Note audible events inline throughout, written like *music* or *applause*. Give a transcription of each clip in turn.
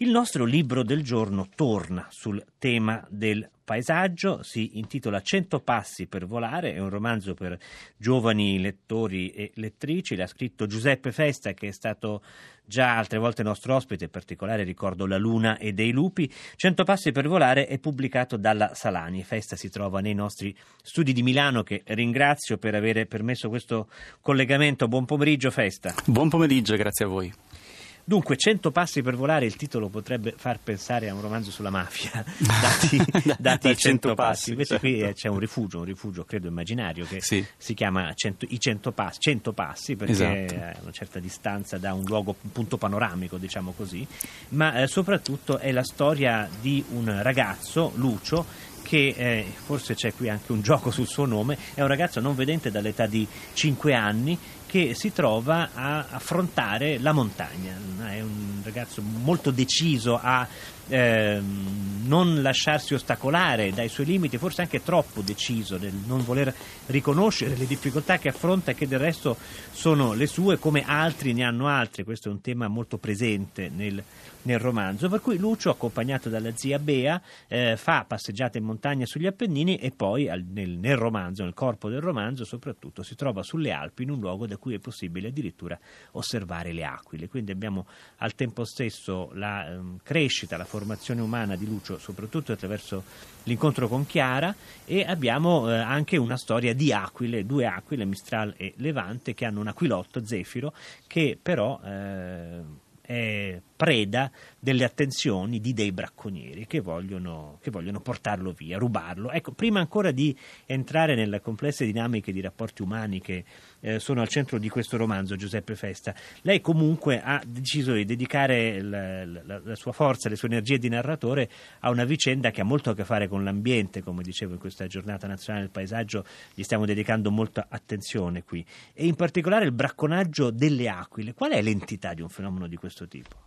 Il nostro libro del giorno torna sul tema del paesaggio, si intitola Cento passi per volare, è un romanzo per giovani lettori e lettrici, l'ha scritto Giuseppe Festa che è stato già altre volte nostro ospite, in particolare ricordo La Luna e dei Lupi. Cento passi per volare è pubblicato dalla Salani, Festa si trova nei nostri studi di Milano che ringrazio per aver permesso questo collegamento. Buon pomeriggio Festa. Buon pomeriggio, grazie a voi. Dunque, 100 passi per volare, il titolo potrebbe far pensare a un romanzo sulla mafia, *laughs* dati, dati 100 passi. Invece certo. qui eh, c'è un rifugio, un rifugio credo immaginario, che sì. si chiama 100, i 100 passi, 100 passi perché esatto. a una certa distanza da un luogo, un punto panoramico, diciamo così, ma eh, soprattutto è la storia di un ragazzo, Lucio, che eh, forse c'è qui anche un gioco sul suo nome, è un ragazzo non vedente dall'età di 5 anni che si trova a affrontare la montagna. È un ragazzo molto deciso a eh, non lasciarsi ostacolare dai suoi limiti, forse anche troppo deciso nel non voler riconoscere le difficoltà che affronta e che del resto sono le sue, come altri ne hanno altre. Questo è un tema molto presente nel, nel romanzo. Per cui Lucio, accompagnato dalla zia Bea, eh, fa passeggiate in montagna sugli Appennini e poi al, nel, nel romanzo, nel corpo del romanzo, soprattutto si trova sulle Alpi in un luogo da cui è possibile addirittura osservare le aquile. Quindi abbiamo al tempo stesso la um, crescita, la formazione umana di Lucio, soprattutto attraverso l'incontro con Chiara, e abbiamo eh, anche una storia di aquile, due aquile, Mistral e Levante, che hanno un aquilotto, Zefiro, che però eh, è preda delle attenzioni di dei bracconieri che vogliono, che vogliono, portarlo via, rubarlo. Ecco, prima ancora di entrare nelle complesse dinamiche di rapporti umani che eh, sono al centro di questo romanzo, Giuseppe Festa, lei comunque ha deciso di dedicare la, la, la sua forza, le sue energie di narratore a una vicenda che ha molto a che fare con l'ambiente, come dicevo in questa giornata nazionale del paesaggio, gli stiamo dedicando molta attenzione qui, e in particolare il bracconaggio delle aquile. Qual è l'entità di un fenomeno di questo tipo?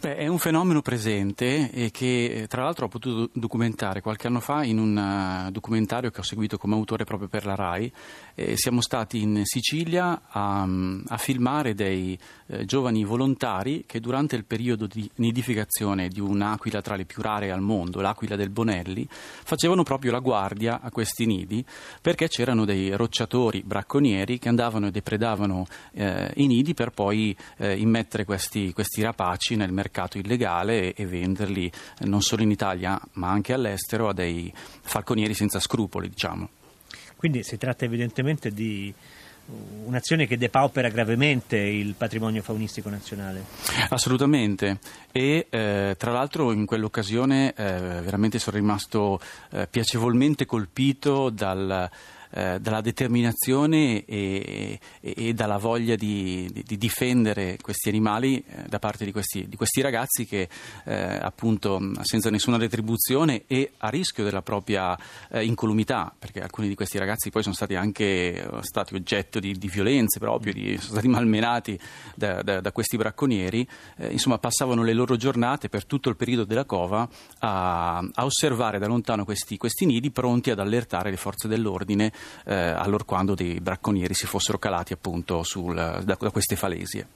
Beh, è un fenomeno presente e che eh, tra l'altro ho potuto documentare qualche anno fa in un uh, documentario che ho seguito come autore proprio per la RAI. Eh, siamo stati in Sicilia a, a filmare dei eh, giovani volontari che durante il periodo di nidificazione di un'aquila tra le più rare al mondo, l'aquila del Bonelli, facevano proprio la guardia a questi nidi perché c'erano dei rocciatori bracconieri che andavano e depredavano eh, i nidi per poi eh, immettere questi, questi rapaci nel mercato illegale e, venderli eh, non solo in Italia ma anche all'estero a dei falconieri senza scrupoli, diciamo. Quindi si tratta evidentemente di un'azione che depaupera gravemente il patrimonio faunistico nazionale. Assolutamente e eh, tra l'altro in quell'occasione eh, veramente sono rimasto eh, piacevolmente colpito dal eh, dalla determinazione e, e, e, dalla voglia di, di, di difendere questi animali eh, da parte di questi, di questi ragazzi che eh, appunto senza nessuna retribuzione e a rischio della propria eh, incolumità, perché alcuni di questi ragazzi poi sono stati anche stati oggetto di, violenze proprio, sono stati malmenati da, da, da questi bracconieri, insomma passavano le loro giornate per tutto il periodo della cova a, a osservare da lontano questi, questi nidi pronti ad allertare le forze dell'ordine eh, allorquando dei bracconieri si fossero calati appunto sul, da, da queste falesie.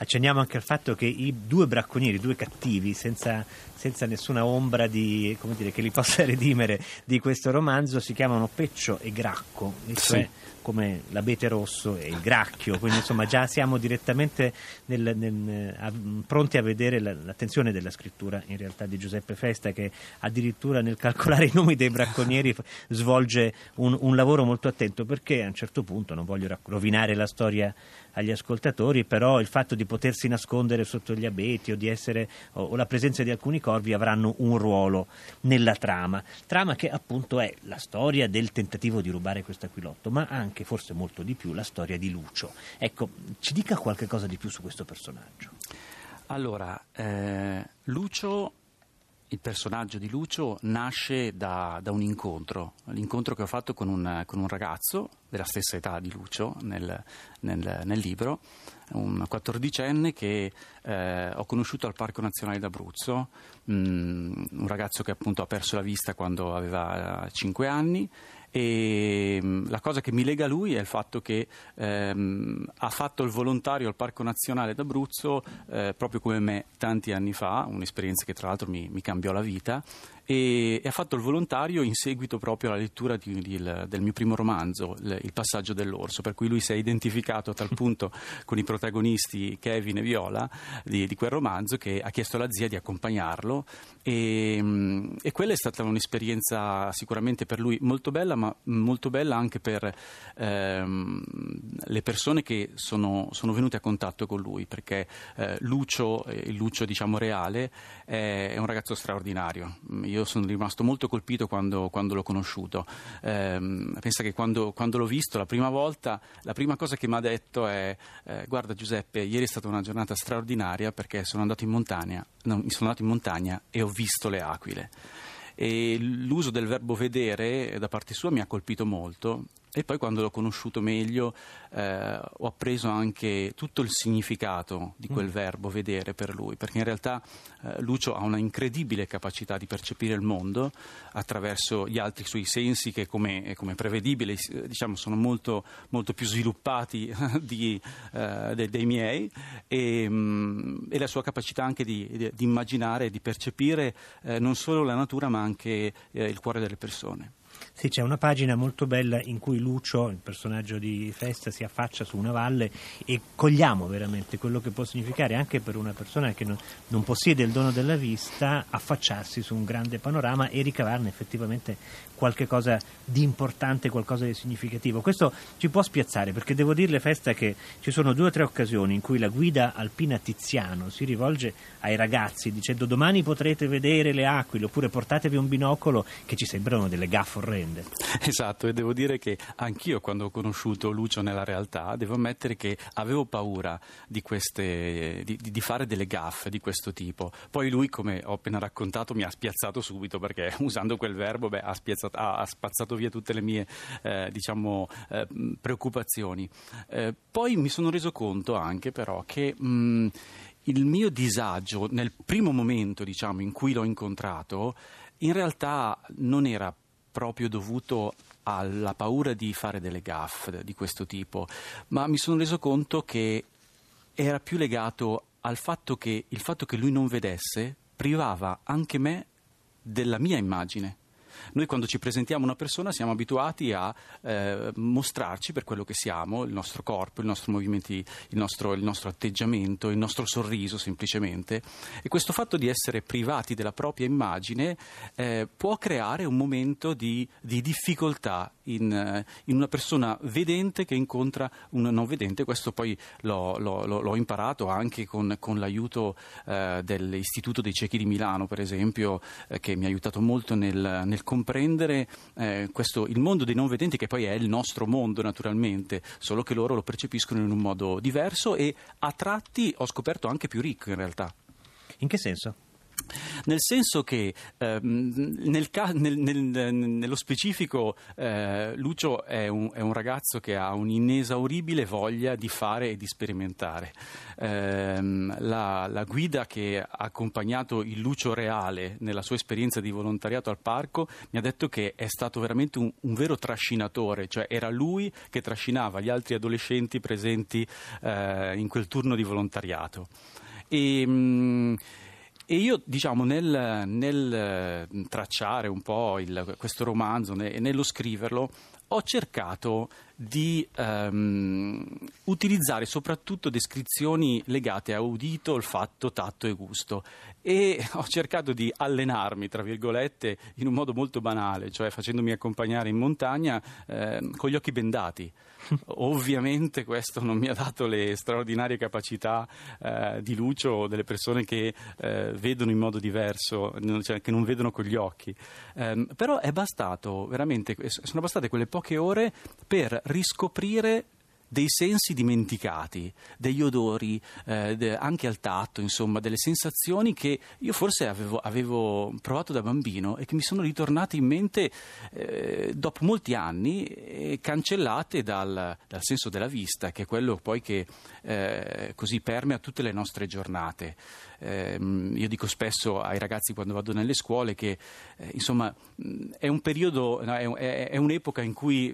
Accenniamo anche al fatto che i due bracconieri, due cattivi, senza, senza nessuna ombra di, dire, che li possa *laughs* redimere di questo romanzo, si chiamano Peccio e Gracco, cioè sì. come l'abete rosso e il gracchio, quindi insomma già siamo direttamente nel, nel, a, pronti a vedere la, l'attenzione della scrittura in realtà di Giuseppe Festa che addirittura nel calcolare i nomi dei bracconieri *laughs* svolge un, un lavoro molto attento perché a un certo punto, non voglio rovinare la storia agli ascoltatori, però il fatto di potersi nascondere sotto gli abeti o, di essere, o, o la presenza di alcuni corvi avranno un ruolo nella trama. Trama che appunto è la storia del tentativo di rubare questo aquilotto, ma anche, forse molto di più, la storia di Lucio. Ecco, ci dica qualche cosa di più su questo personaggio. Allora, eh, Lucio il personaggio di Lucio nasce da, da, un incontro, l'incontro che ho fatto con un, con un, ragazzo della stessa età di Lucio nel, nel, nel libro, un quattordicenne che eh, ho conosciuto al Parco Nazionale d'Abruzzo, mh, mm, un ragazzo che appunto ha perso la vista quando aveva 5 anni e mm, la cosa che mi lega a lui è il fatto che ehm, ha fatto il volontario al Parco Nazionale d'Abruzzo eh, proprio come me tanti anni fa, un'esperienza che tra l'altro mi, mi cambiò la vita e, ha fatto il volontario in seguito proprio alla lettura di, di, del mio primo romanzo, il, il, passaggio dell'orso, per cui lui si è identificato a tal punto con i protagonisti Kevin e Viola di, di quel romanzo che ha chiesto alla zia di accompagnarlo. E, mm, e, quella è stata un'esperienza sicuramente per lui molto bella, ma molto bella anche per ehm, le persone che sono, sono, venute a contatto con lui, perché eh, Lucio, il Lucio diciamo reale, è, è un ragazzo straordinario. Io sono rimasto molto colpito quando, quando l'ho conosciuto. Eh, pensa che quando, quando, l'ho visto la prima volta, la prima cosa che mi ha detto è eh, guarda Giuseppe, ieri è stata una giornata straordinaria perché sono andato in montagna, no, sono andato in montagna e ho visto le aquile. E l'uso del verbo vedere da parte sua mi ha colpito molto e poi quando l'ho conosciuto meglio eh, ho appreso anche tutto il significato di quel mm. verbo vedere per lui, perché in realtà eh, Lucio ha una incredibile capacità di percepire il mondo attraverso gli altri suoi sensi che come, come prevedibile diciamo, sono molto, molto, più sviluppati *laughs* di, eh, dei, dei, miei e, mh, mm, e, la sua capacità anche di, di, di immaginare e di percepire eh, non solo la natura ma anche eh, il cuore delle persone. Sì, c'è una pagina molto bella in cui Lucio, il personaggio di Festa, si affaccia su una valle e cogliamo veramente quello che può significare anche per una persona che non, non possiede il dono della vista affacciarsi su un grande panorama e ricavarne effettivamente qualche cosa di importante, qualcosa di significativo. Questo ci può spiazzare perché devo dirle Festa che ci sono due o tre occasioni in cui la guida alpina Tiziano si rivolge ai ragazzi dicendo domani potrete vedere le aquile oppure portatevi un binocolo che ci sembrano delle gaffe orrende. *laughs* Esatto, e devo dire che anch'io quando ho conosciuto Lucio nella realtà, devo ammettere che avevo paura di, queste, di, di fare delle gaffe di questo tipo. Poi lui, come ho appena raccontato, mi ha spiazzato subito perché *laughs* usando quel verbo beh, ha, ha, ha, spazzato via tutte le mie eh, diciamo, eh, preoccupazioni. Eh, poi mi sono reso conto anche però che mh, il mio disagio nel primo momento diciamo, in cui l'ho incontrato in realtà non era proprio dovuto alla paura di fare delle gaffe di questo tipo, ma mi sono reso conto che era più legato al fatto che il fatto che lui non vedesse privava anche me della mia immagine. Noi quando ci presentiamo una persona siamo abituati a eh, mostrarci per quello che siamo, il nostro corpo, i nostri movimenti, il nostro, il nostro atteggiamento, il nostro sorriso semplicemente. E questo fatto di essere privati della propria immagine eh, può creare un momento di, di difficoltà in, in, una persona vedente che incontra un non vedente, questo poi l'ho, l'ho, l'ho imparato anche con, con l'aiuto eh, dell'Istituto dei Ciechi di Milano per esempio eh, che mi ha aiutato molto nel, nel comprendere eh, questo, il mondo dei non vedenti, che poi è il nostro mondo naturalmente, solo che loro lo percepiscono in un modo diverso e a tratti ho scoperto anche più ricco in realtà. In che senso? Nel senso che ehm, nel, nel, nel, nello specifico eh, Lucio è un, è un, ragazzo che ha un'inesauribile voglia di fare e di sperimentare. Eh, la, la, guida che ha accompagnato il Lucio reale nella sua esperienza di volontariato al parco mi ha detto che è stato veramente un, un vero trascinatore, cioè era lui che trascinava gli altri adolescenti presenti eh, in quel turno di volontariato. E, mh, mm, e io, diciamo, nel, nel eh, tracciare un po' il, questo romanzo e nello scriverlo, ho cercato di um, utilizzare soprattutto descrizioni legate a udito, olfatto, tatto e gusto e ho cercato di allenarmi, tra virgolette, in un modo molto banale, cioè facendomi accompagnare in montagna eh, con gli occhi bendati. *laughs* Ovviamente questo non mi ha dato le straordinarie capacità eh, di Lucio o delle persone che eh, vedono in modo diverso, cioè che non vedono con gli occhi. Eh, però è bastato veramente, sono bastate quelle poche ore per riscoprire dei sensi dimenticati, degli odori, eh, de, anche al tatto, insomma, delle sensazioni che io forse avevo, avevo, provato da bambino e che mi sono ritornate in mente eh, dopo molti anni e cancellate dal, dal, senso della vista, che è quello poi che eh, così permea tutte le nostre giornate. Ehm, io dico spesso ai ragazzi quando vado nelle scuole che eh, insomma è un periodo, no, è, è, un'epoca in cui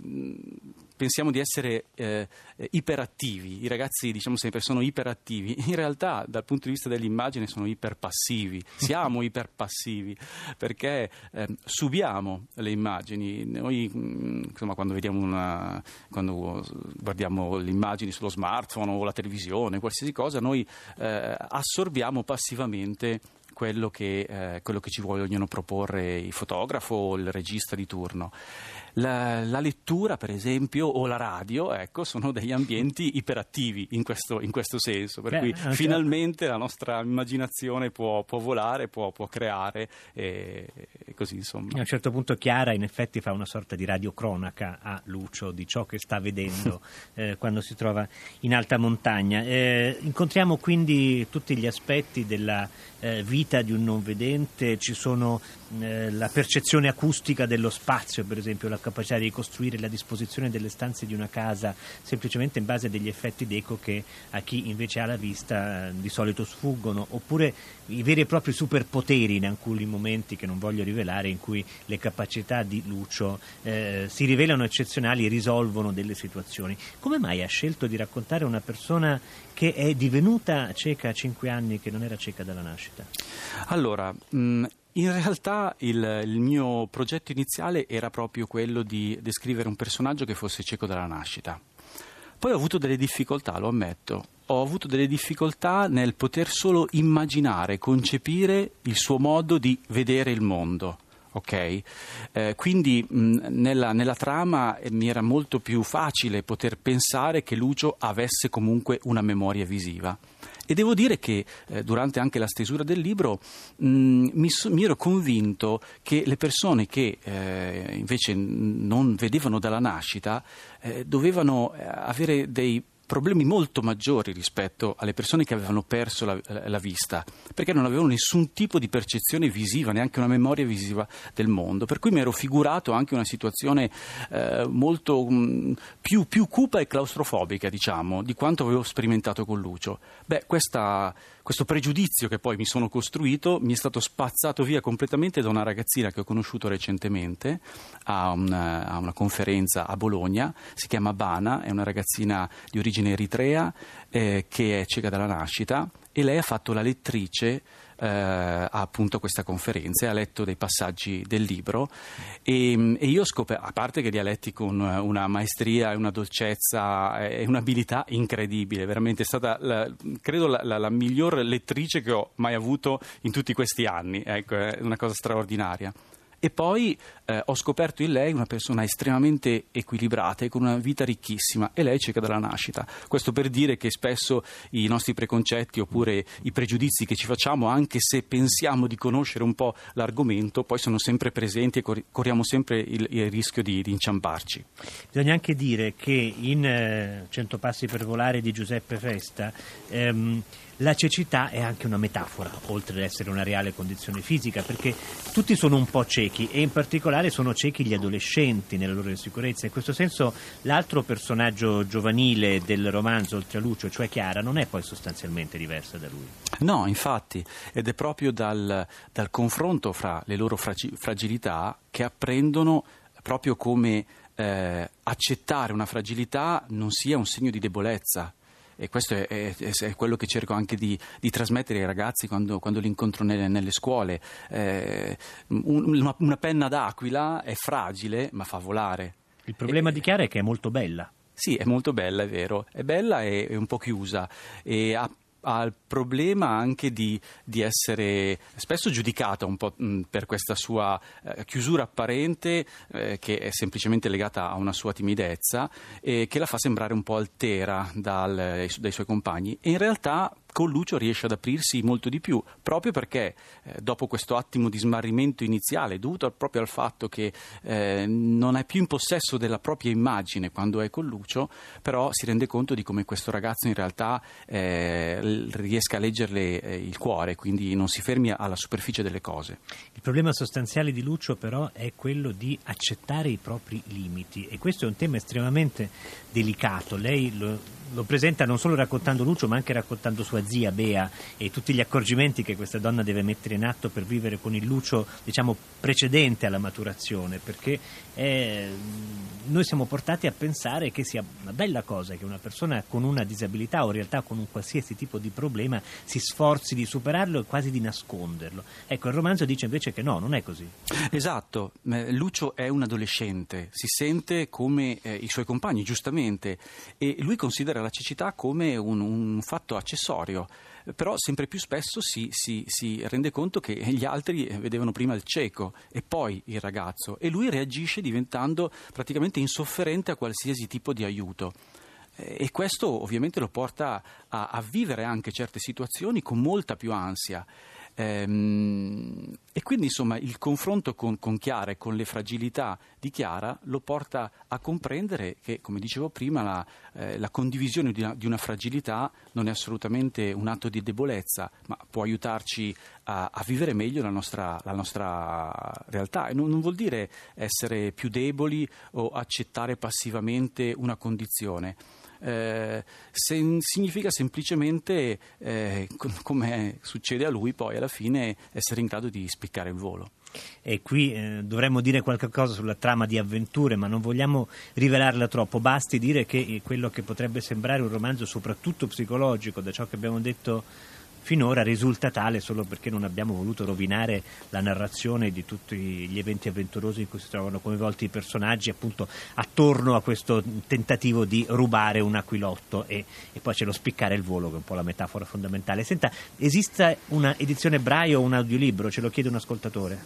pensiamo di essere eh, iperattivi, i ragazzi diciamo sempre sono iperattivi, in realtà dal punto di vista dell'immagine sono iperpassivi, siamo *laughs* iperpassivi perché eh, subiamo le immagini, noi insomma, quando, una, quando guardiamo le immagini sullo smartphone o la televisione, qualsiasi cosa, noi eh, assorbiamo passivamente quello che, eh, quello che, ci vogliono proporre il fotografo o il regista di turno. La, la, lettura, per esempio, o la radio, ecco, sono degli ambienti iperattivi in questo, in questo senso, per Beh, cui okay. finalmente la nostra immaginazione può, può volare, può, può creare e, e, così insomma. A un certo punto Chiara in effetti fa una sorta di radiocronaca a Lucio di ciò che sta vedendo *laughs* eh, quando si trova in alta montagna. Eh, incontriamo quindi tutti gli aspetti della eh, vita di un non vedente, ci sono eh, la percezione acustica dello spazio, per esempio la capacità di ricostruire la disposizione delle stanze di una casa semplicemente in base degli effetti d'eco che a chi invece ha la vista eh, di solito sfuggono, oppure i veri e propri superpoteri in alcuni momenti che non voglio rivelare, in cui le capacità di Lucio eh, si rivelano eccezionali e risolvono delle situazioni. Come mai ha scelto di raccontare una persona che è divenuta cieca a cinque anni, che non era cieca dalla nascita? Allora, mh, in realtà il, il, mio progetto iniziale era proprio quello di descrivere un personaggio che fosse cieco dalla nascita. Poi ho avuto delle difficoltà, lo ammetto. Ho avuto delle difficoltà nel poter solo immaginare, concepire il suo modo di vedere il mondo. Okay? Eh, quindi mh, nella, nella, trama eh, mi era molto più facile poter pensare che Lucio avesse comunque una memoria visiva. E devo dire che eh, durante anche la stesura del libro mh, mi, so, mi, ero convinto che le persone che eh, invece non vedevano dalla nascita eh, dovevano eh, avere dei problemi molto maggiori rispetto alle persone che avevano perso la, la, vista, perché non avevano nessun tipo di percezione visiva, neanche una memoria visiva del mondo. Per cui mi ero figurato anche una situazione eh, molto mh, più, più, cupa e claustrofobica, diciamo, di quanto avevo sperimentato con Lucio. Beh, questa questo pregiudizio che poi mi sono costruito mi è stato spazzato via completamente da una ragazzina che ho conosciuto recentemente a una, a una conferenza a Bologna, si chiama Bana, è una ragazzina di origine eritrea eh, che è cieca dalla nascita e lei ha fatto la lettrice eh, a appunto questa conferenza ha letto dei passaggi del libro e, e io ho scoperto, a parte che dialetti con una maestria e una dolcezza e un'abilità incredibile, veramente è stata la, credo la, la, la, miglior lettrice che ho mai avuto in tutti questi anni, ecco, è una cosa straordinaria. E poi eh, ho scoperto in lei una persona estremamente equilibrata e con una vita ricchissima e lei è cieca dalla nascita. Questo per dire che spesso i nostri preconcetti oppure i pregiudizi che ci facciamo, anche se pensiamo di conoscere un po' l'argomento, poi sono sempre presenti e corriamo sempre il, il rischio di, di, inciamparci. Bisogna anche dire che in eh, Cento passi per volare di Giuseppe Festa ehm, la cecità è anche una metafora, oltre ad essere una reale condizione fisica, perché tutti sono un po' ciechi e in particolare sono ciechi gli adolescenti nella loro insicurezza. In questo senso l'altro personaggio giovanile del romanzo, oltre a Lucio, cioè Chiara, non è poi sostanzialmente diversa da lui. No, infatti, ed è proprio dal, dal confronto fra le loro fragilità che apprendono proprio come eh, accettare una fragilità non sia un segno di debolezza e questo è, è, è, quello che cerco anche di, di trasmettere ai ragazzi quando, quando li incontro nelle, nelle scuole. Eh, una, una, penna d'aquila è fragile ma fa volare. Il problema e, di Chiara è che è molto bella. Sì, è molto bella, è vero. È bella e, e un po' chiusa e ha ha il problema anche di, di, essere spesso giudicata un po' per questa sua eh, chiusura apparente eh, che è semplicemente legata a una sua timidezza e che la fa sembrare un po' altera dal, dai suoi compagni. E in realtà con Lucio riesce ad aprirsi molto di più, proprio perché eh, dopo questo attimo di smarrimento iniziale, dovuto proprio al fatto che eh, non è più in possesso della propria immagine quando è con Lucio, però si rende conto di come questo ragazzo in realtà eh, riesca a leggerle eh, il cuore, quindi non si fermi alla superficie delle cose. Il problema sostanziale di Lucio però è quello di accettare i propri limiti e questo è un tema estremamente delicato. Lei lo, lo presenta non solo raccontando Lucio ma anche raccontando sua zia Bea e tutti gli accorgimenti che questa donna deve mettere in atto per vivere con il Lucio diciamo precedente alla maturazione perché è, noi siamo portati a pensare che sia una bella cosa che una persona con una disabilità o in realtà con un qualsiasi tipo di problema si sforzi di superarlo e quasi di nasconderlo. Ecco, il romanzo dice invece che no, non è così. Esatto, Lucio è un adolescente, si sente come eh, i suoi compagni, giustamente, e lui considera la cecità come un, un fatto accessorio però sempre più spesso si, si, si, rende conto che gli altri vedevano prima il cieco e poi il ragazzo e lui reagisce diventando praticamente insofferente a qualsiasi tipo di aiuto. E questo ovviamente lo porta a, a vivere anche certe situazioni con molta più ansia. Ehm, e quindi insomma il confronto con, con, Chiara e con le fragilità di Chiara lo porta a comprendere che, come dicevo prima, la, eh, la condivisione di una, di una, fragilità non è assolutamente un atto di debolezza, ma può aiutarci a, a vivere meglio la nostra, la nostra realtà. E non, non vuol dire essere più deboli o accettare passivamente una condizione eh, sen- significa semplicemente, eh, come succede a lui, poi alla fine essere in grado di spiccare il volo. E qui eh, dovremmo dire qualche cosa sulla trama di avventure, ma non vogliamo rivelarla troppo. Basti dire che eh, quello che potrebbe sembrare un romanzo soprattutto psicologico, da ciò che abbiamo detto finora risulta tale solo perché non abbiamo voluto rovinare la narrazione di tutti gli eventi avventurosi in cui si trovano coinvolti i personaggi appunto attorno a questo tentativo di rubare un aquilotto e, e poi c'è lo spiccare il volo che è un po' la metafora fondamentale. Senta, esiste una edizione braille o un audiolibro? Ce lo chiede un ascoltatore.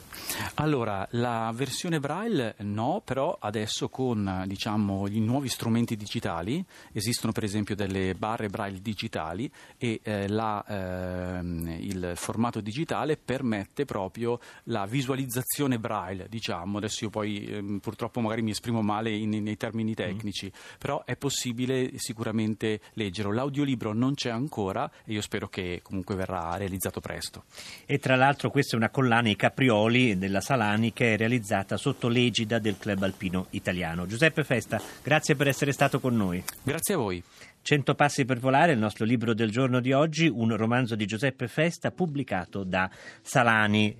Allora, la versione braille no, però adesso con diciamo, gli nuovi strumenti digitali esistono per esempio delle barre braille digitali e eh, la eh, ehm, il formato digitale permette proprio la visualizzazione braille, diciamo, adesso io poi ehm, purtroppo magari mi esprimo male in, nei termini tecnici, mm. però è possibile sicuramente leggerlo. L'audiolibro non c'è ancora e io spero che comunque verrà realizzato presto. E tra l'altro questa è una collana I Caprioli della Salani che è realizzata sotto l'egida del Club Alpino Italiano. Giuseppe Festa, grazie per essere stato con noi. Grazie a voi. Cento passi per volare, il nostro libro del giorno di oggi, un romanzo di Giuseppe Festa pubblicato da Salani.